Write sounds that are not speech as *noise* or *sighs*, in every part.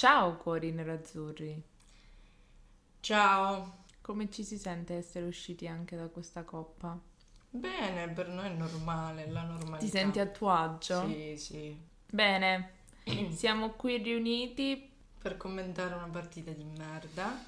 Ciao cuori nerazzurri, Ciao. come ci si sente essere usciti anche da questa coppa? Bene, per noi è normale, la normalità. Ti senti a tuo agio? Sì, sì. Bene, *clears throat* siamo qui riuniti, Per commentare una partita di merda.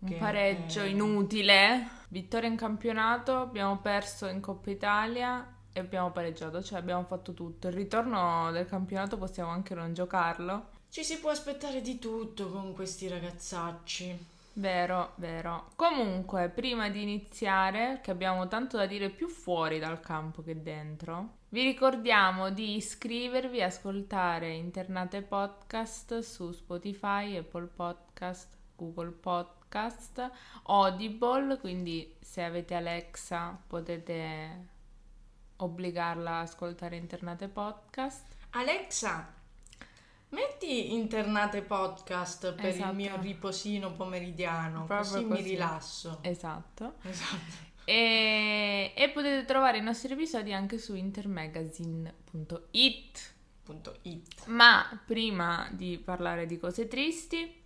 un pareggio è- inutile, vittoria in campionato, abbiamo perso in Coppa Italia e abbiamo pareggiato, cioè abbiamo fatto tutto. Il ritorno del campionato possiamo anche non giocarlo. Ci si può aspettare di tutto con questi ragazzacci. Vero, vero. Comunque, prima di iniziare, che abbiamo tanto da dire più fuori dal campo che dentro, vi ricordiamo di iscrivervi e ascoltare Internate Podcast su Spotify, Apple Podcast, Google Podcast, Audible, quindi se avete Alexa potete obbligarla a ascoltare Internate Podcast. Alexa, metti internate podcast per Esatto. il mio riposino pomeridiano, Proprio così, mi così. rilasso. Esatto. Esatto. E, e potete trovare i nostri episodi anche su intermagazine.it. It. Ma prima di parlare di cose tristi,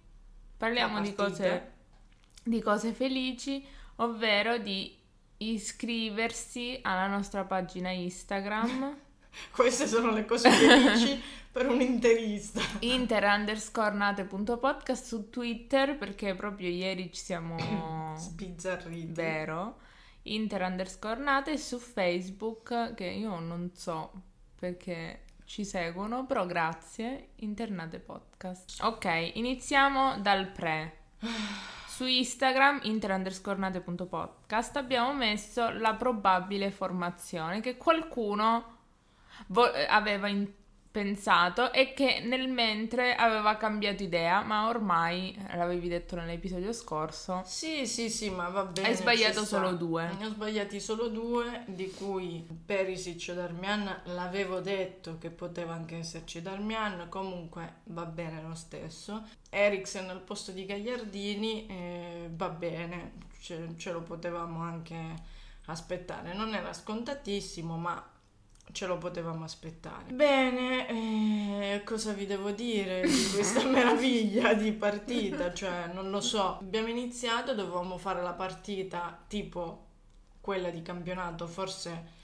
parliamo di cose, di cose felici, ovvero di iscriversi alla nostra pagina Instagram *laughs* *laughs* Queste sono le cose felici per un'interista. inter underscore nate.podcast su Twitter perché proprio ieri ci siamo *clears throat* Sbizzarriti. vero inter underscore nate su Facebook che io non so perché ci seguono però grazie internate podcast ok iniziamo dal pre *sighs* su Instagram inter underscore nate.podcast abbiamo messo la probabile formazione che qualcuno vo- aveva in- pensato e che nel mentre aveva cambiato idea ma ormai l'avevi detto nell'episodio scorso Sì, sì, sì, ma va bene. hai sbagliato solo due. Ne ho sbagliati solo due, di cui Perisic e Darmian l'avevo detto che poteva anche esserci Darmian, comunque va bene lo stesso. Eriksen al posto di Gagliardini eh, va bene, ce, ce lo potevamo anche aspettare. Non era scontatissimo, ma ce lo potevamo aspettare. Bene, eh, cosa vi devo dire di questa *laughs* meraviglia di partita? Cioè, non lo so. Abbiamo iniziato, dovevamo fare la partita tipo quella di campionato, forse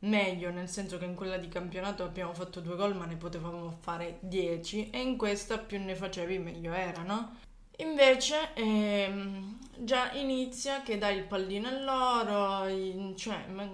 meglio, nel senso che in quella di campionato abbiamo fatto due gol, ma ne potevamo fare 10 e in questa più ne facevi meglio era, no? Invece ehm, già inizia che dai il pallino a loro, in- cioè, ma-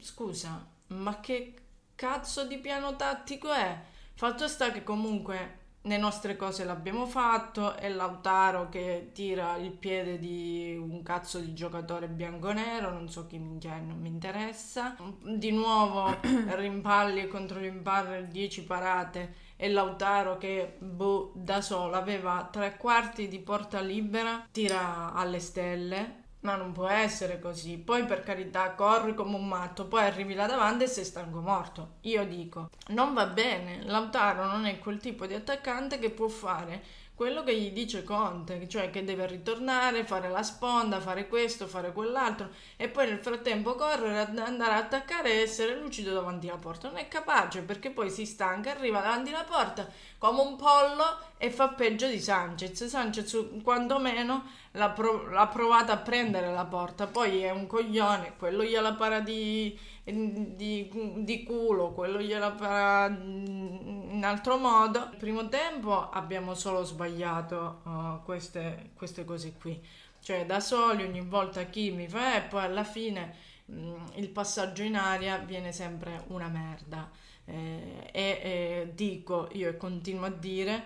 scusa, ma che cazzo di piano tattico è? Fatto sta che comunque le nostre cose l'abbiamo fatto, è Lautaro che tira il piede di un cazzo di giocatore bianco-nero, non so chi minchia è, non mi interessa. Di nuovo *coughs* rimpalli e contro rimpalli, 10 parate e Lautaro che boh, da solo aveva tre quarti di porta libera, tira alle stelle. Ma non può essere così. Poi per carità corri come un matto, poi arrivi là davanti e sei stanco morto. Io dico, non va bene. Lautaro non è quel tipo di attaccante che può fare quello che gli dice Conte, cioè che deve ritornare, fare la sponda, fare questo, fare quell'altro e poi nel frattempo correre, andare a attaccare e essere lucido davanti alla porta. Non è capace perché poi si stanca, arriva davanti alla porta come un pollo e fa peggio di Sanchez. Sanchez quantomeno l'ha, pro- l'ha provata a prendere la porta, poi è un coglione, quello gliela para di, di, di culo, quello gliela para in altro modo. Il primo tempo abbiamo solo sbagliato uh, queste, queste cose qui, cioè da soli ogni volta chi mi fa e poi alla fine mh, il passaggio in aria viene sempre una merda. Eh, e e dico io e continuo a dire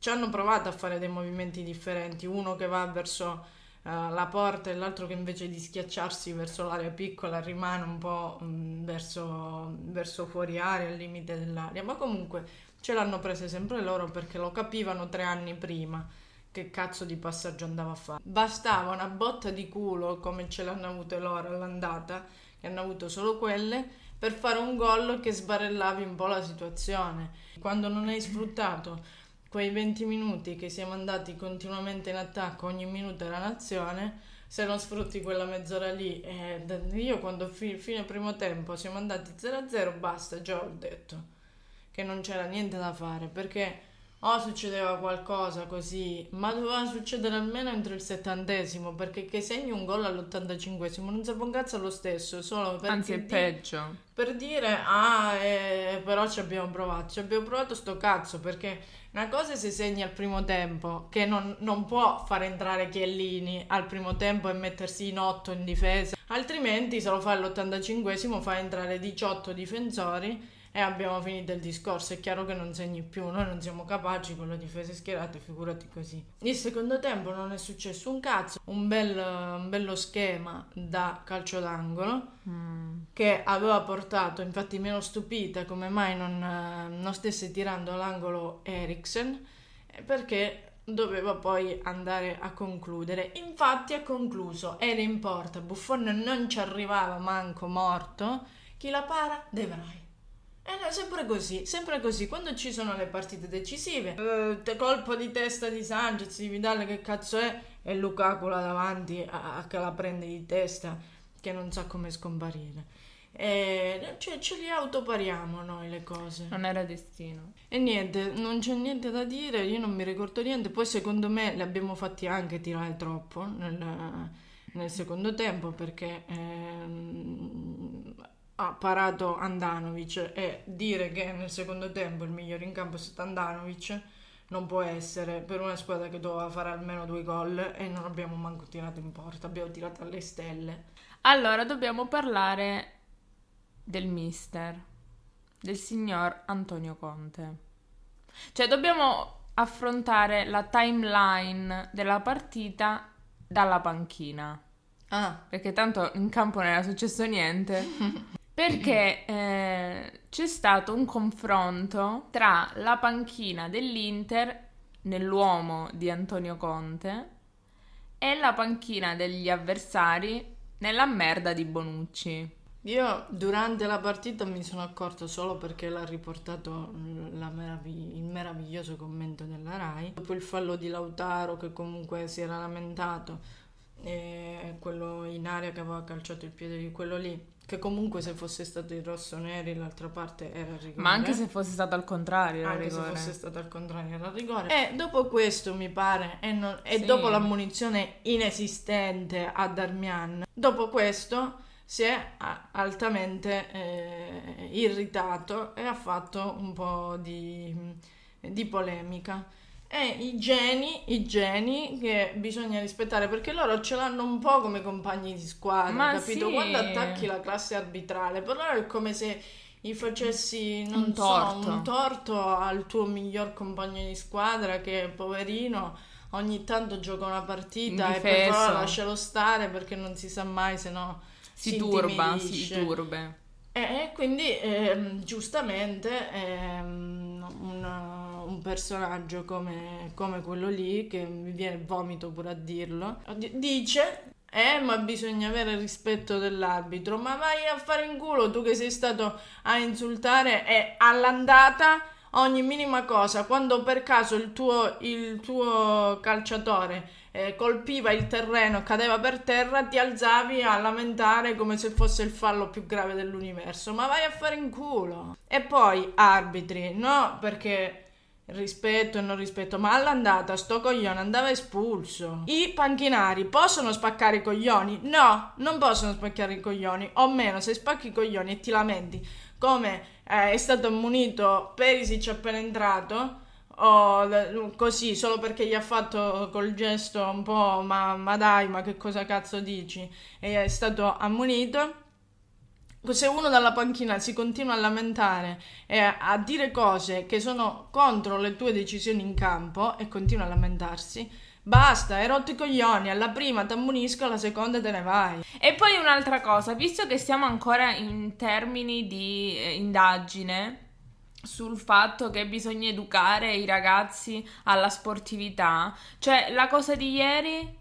ci hanno provato a fare dei movimenti differenti uno che va verso eh, la porta e l'altro che invece di schiacciarsi verso l'area piccola rimane un po' mh, verso, verso fuori area al limite dell'area ma comunque ce l'hanno prese sempre loro perché lo capivano tre anni prima. Che cazzo di passaggio andava a fare? Bastava una botta di culo come ce l'hanno avute loro all'andata che hanno avuto solo quelle per fare un gol che sbarellavi un po' la situazione. Quando non hai sfruttato quei 20 minuti che siamo andati continuamente in attacco, ogni minuto era un'azione, se non sfrutti quella mezz'ora lì, eh, io quando fi- fine primo tempo siamo andati 0-0, basta, già ho detto che non c'era niente da fare perché o succedeva qualcosa così, ma doveva succedere almeno entro il settantesimo, perché che segni un gol all'85esimo non serve un cazzo lo stesso, solo per Anzi, è peggio. per dire, ah, eh, però ci abbiamo provato, ci abbiamo provato sto cazzo, perché una cosa è se segni al primo tempo, che non, non può far entrare Chiellini al primo tempo e mettersi in 8 in difesa, altrimenti se lo fa all'85esimo fa entrare 18 difensori e abbiamo finito il discorso. È chiaro che non segni più, noi non siamo capaci con le difese schierate, figurati così. Il secondo tempo non è successo un cazzo, un, bel, un bello schema da calcio d'angolo Mm. che aveva portato, infatti mi ero stupita come mai non, non stesse tirando l'angolo Eriksen, perché doveva poi andare a concludere. Infatti ha concluso, era in porta, Buffon non ci arrivava manco morto, chi la para? De Vrij. E no, sempre così, sempre così. Quando ci sono le partite decisive, eh, colpo di testa di Sanchez, di Vidal, che cazzo è? E Lukaku là davanti a, a che la prende di testa, che non sa come scomparire. E, cioè, ce li autopariamo noi le cose. Non era destino. E niente, non c'è niente da dire, io non mi ricordo niente. Poi secondo me li abbiamo fatti anche tirare troppo nel, nel secondo tempo perché ehm, ha parato Andanovic e dire che nel secondo tempo il migliore in campo è stato Andanovic non può essere per una squadra che doveva fare almeno due gol e non abbiamo manco tirato in porta, abbiamo tirato alle stelle. Allora, dobbiamo parlare del mister, del signor Antonio Conte. Cioè, dobbiamo affrontare la timeline della partita dalla panchina. Ah, Perché tanto in campo non era successo niente. *laughs* Perché eh, c'è stato un confronto tra la panchina dell'Inter nell'uomo di Antonio Conte e la panchina degli avversari nella merda di Bonucci. Io durante la partita mi sono accorto solo perché l'ha riportato la meravig- il meraviglioso commento della Rai. Dopo il fallo di Lautaro che comunque si era lamentato, quello in aria che aveva calciato il piede di quello lì, che comunque se fosse stato il rosso neri l'altra parte era rigore. Ma anche se fosse stato al contrario, era Anche rigore. se fosse stato al contrario era rigore. E dopo questo mi pare, e, non- e Sì. dopo l'ammonizione inesistente a Darmian, dopo questo si è altamente eh, irritato e ha fatto un po' di, di polemica. E i geni, i geni che bisogna rispettare perché loro ce l'hanno un po' come compagni di squadra, Ma capito? sì. Quando attacchi la classe arbitrale, per loro è come se gli facessi, non Un so, torto. un torto al tuo miglior compagno di squadra che poverino ogni tanto gioca una partita e però lascialo stare perché non si sa mai se no Si, si turba, si turbe. e quindi ehm, giustamente ehm, un, un personaggio come, come quello lì, che mi viene vomito pure a dirlo, di- dice... Eh, ma bisogna avere rispetto dell'arbitro. Ma vai a fare in culo tu che sei stato a insultare e all'andata ogni minima cosa. Quando per caso il tuo, il tuo calciatore eh, colpiva il terreno, cadeva per terra, ti alzavi a lamentare come se fosse il fallo più grave dell'universo. Ma vai a fare in culo. E poi arbitri, no? Perché rispetto e non rispetto, ma all'andata sto coglione andava espulso. I panchinari possono spaccare i coglioni? No, non possono spaccare i coglioni. O meno, se spacchi i coglioni e ti lamenti come eh, è stato ammonito Perisic appena entrato o così solo perché gli ha fatto col gesto un po' ma, ma dai ma che cosa cazzo dici e è stato ammonito se uno dalla panchina si continua a lamentare e a, dire cose che sono contro le tue decisioni in campo e continua a lamentarsi basta hai rotto i coglioni alla prima ti ammonisco alla seconda te ne vai. E poi un'altra cosa, visto che siamo ancora in termini di eh, indagine sul fatto che bisogna educare i ragazzi alla sportività, cioè la cosa di ieri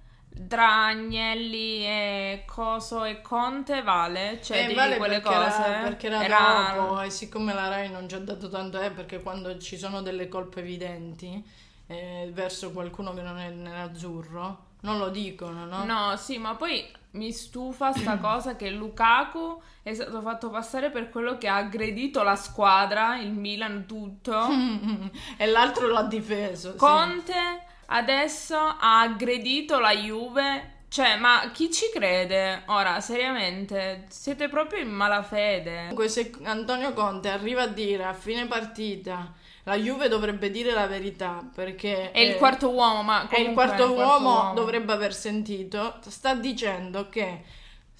tra Agnelli e Coso e Conte vale? Cioè Eh, di vale quelle perché cose? era, perché era, Era- dopo e siccome la Rai non ci ha dato tanto è perché quando ci sono delle colpe evidenti eh, verso qualcuno che non è nell'azzurro non lo dicono no? No, sì, ma poi mi stufa sta *clears throat* cosa che Lukaku è stato fatto passare per quello che ha aggredito la squadra, il Milan tutto. *laughs* e l'altro l'ha difeso. Conte sì. Adesso ha aggredito la Juve. Cioè, ma chi ci crede? Ora, seriamente, siete proprio in malafede. Comunque, se Antonio Conte arriva a dire a fine partita la Juve dovrebbe dire la verità perché è il quarto uomo, ma è il quarto, il quarto uomo, uomo dovrebbe aver sentito. Sta dicendo che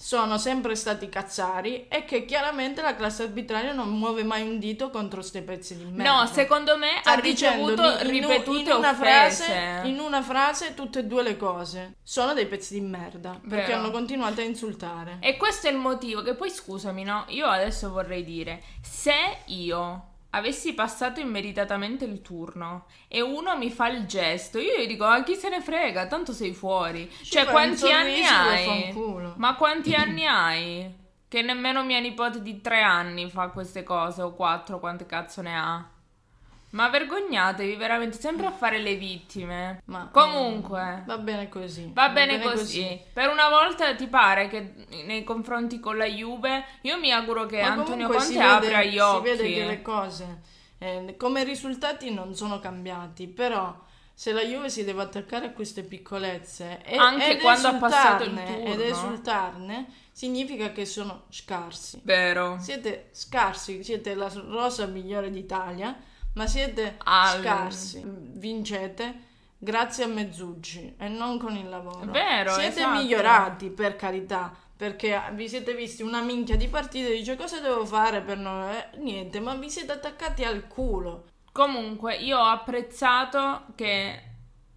sono sempre stati cazzari e che chiaramente la classe arbitraria non muove mai un dito contro questi pezzi di merda. No, secondo me Sta ha ricevuto ripetute in una, frase, in una frase tutte e due le cose. Sono dei pezzi di merda Vero. perché hanno continuato a insultare. E questo è il motivo che poi scusami, no? Io adesso vorrei dire, se io avessi passato immeritatamente il turno e uno mi fa il gesto, io gli dico: Ma chi se ne frega? Tanto sei fuori. Ci cioè, quanti anni hai? Ma quanti anni hai? Che nemmeno mia nipote di tre anni fa queste cose, o quattro, quante cazzo ne ha? Ma vergognatevi veramente sempre a fare le vittime. Ma comunque va bene così. Va, va bene, bene così. così. Per una volta ti pare che nei confronti con la Juve, io mi auguro che Ma Antonio Conte apra gli occhi. Si vede che le cose eh, come risultati non sono cambiati, però se la Juve si deve attaccare a queste piccolezze e, anche quando ha passato il turno ed esultarne significa che sono scarsi. Vero. Siete scarsi, siete la rosa migliore d'Italia ma siete Al... scarsi. Vincete grazie a Mezzucci e non con il lavoro. Vero, siete esatto. migliorati per carità. Perché vi siete visti una minchia di partite e dice cosa devo fare per non... Eh, niente, ma vi siete attaccati al culo. Comunque, io ho apprezzato che...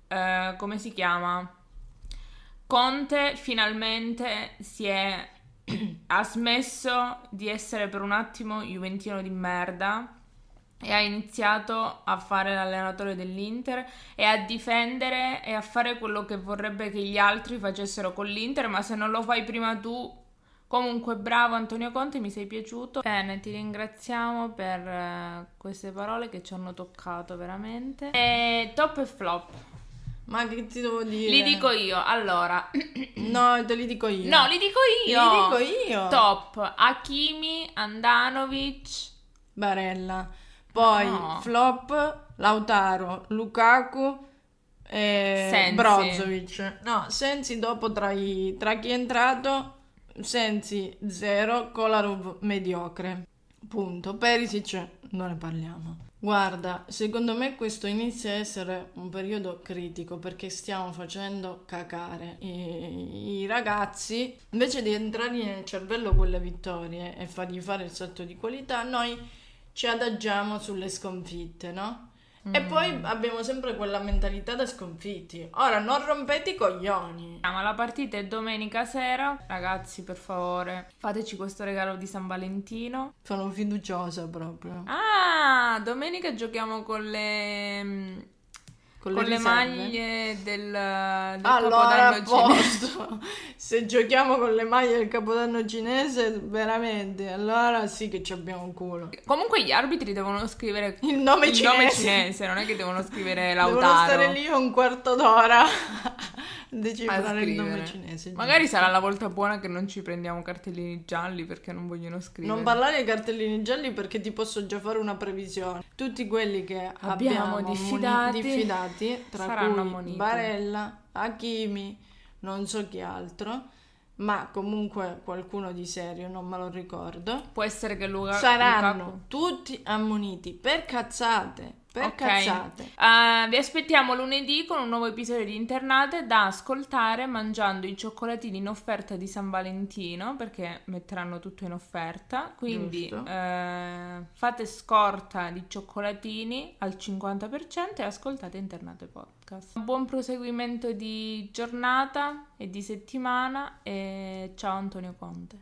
Eh, come si chiama? Conte finalmente si è... *clears throat* ha smesso di essere per un attimo Juventino di merda e ha iniziato a fare l'allenatore dell'Inter e a difendere e a fare quello che vorrebbe che gli altri facessero con l'Inter, ma se non lo fai prima tu Comunque, bravo Antonio Conte, mi sei piaciuto. Bene, ti ringraziamo per uh, queste parole che ci hanno toccato veramente. E top e flop. Ma che ti devo dire? Li dico io, allora. no, te li dico io. No, li dico io. Li dico io. Top, Hakimi, Andanovic. Barella. Poi no. flop Lautaro, Lukaku e Sensi. Brozovic. No, Sensi dopo tra, i, tra chi è entrato, Sensi zero, Kolarov mediocre. Punto. Perisic non ne parliamo. Guarda, secondo me questo inizia a essere un periodo critico perché stiamo facendo cacare i, i ragazzi. Invece di entrargli nel cervello quelle vittorie e fargli fare il salto di qualità, noi ci adagiamo sulle sconfitte, no? Mm. E poi abbiamo sempre quella mentalità da sconfitti. Ora non rompete i coglioni. Ah, ma la partita è domenica sera. Ragazzi, per favore, fateci questo regalo di San Valentino. Sono fiduciosa proprio. Ah, domenica giochiamo con le mm, con, con le, maglie del, del allora, Capodanno cinese. *laughs* Se giochiamo con le maglie del Capodanno cinese, veramente, allora sì che ci abbiamo un culo. Comunque gli arbitri devono scrivere il nome, il cinese. nome cinese, non è che devono scrivere Lautaro. Devono stare lì un quarto d'ora decifrare il nome cinese. Magari sarà la volta buona che non ci prendiamo cartellini gialli perché non vogliono scrivere. Non parlare di cartellini gialli perché ti posso già fare una previsione. Tutti quelli che abbiamo, abbiamo diffidati, diffidati tra cui ammoniti. Barella, Hakimi, non so chi altro ma comunque qualcuno di serio, non me lo ricordo. Può essere che Luca saranno Lukaku. tutti ammoniti per cazzate. Per okay. Uh, vi aspettiamo lunedì con un nuovo episodio di Internate da ascoltare mangiando i cioccolatini in offerta di San Valentino perché metteranno tutto in offerta. Quindi uh, fate scorta di cioccolatini al 50% e ascoltate Internate Podcast. Buon proseguimento di giornata e di settimana e ciao Antonio Conte.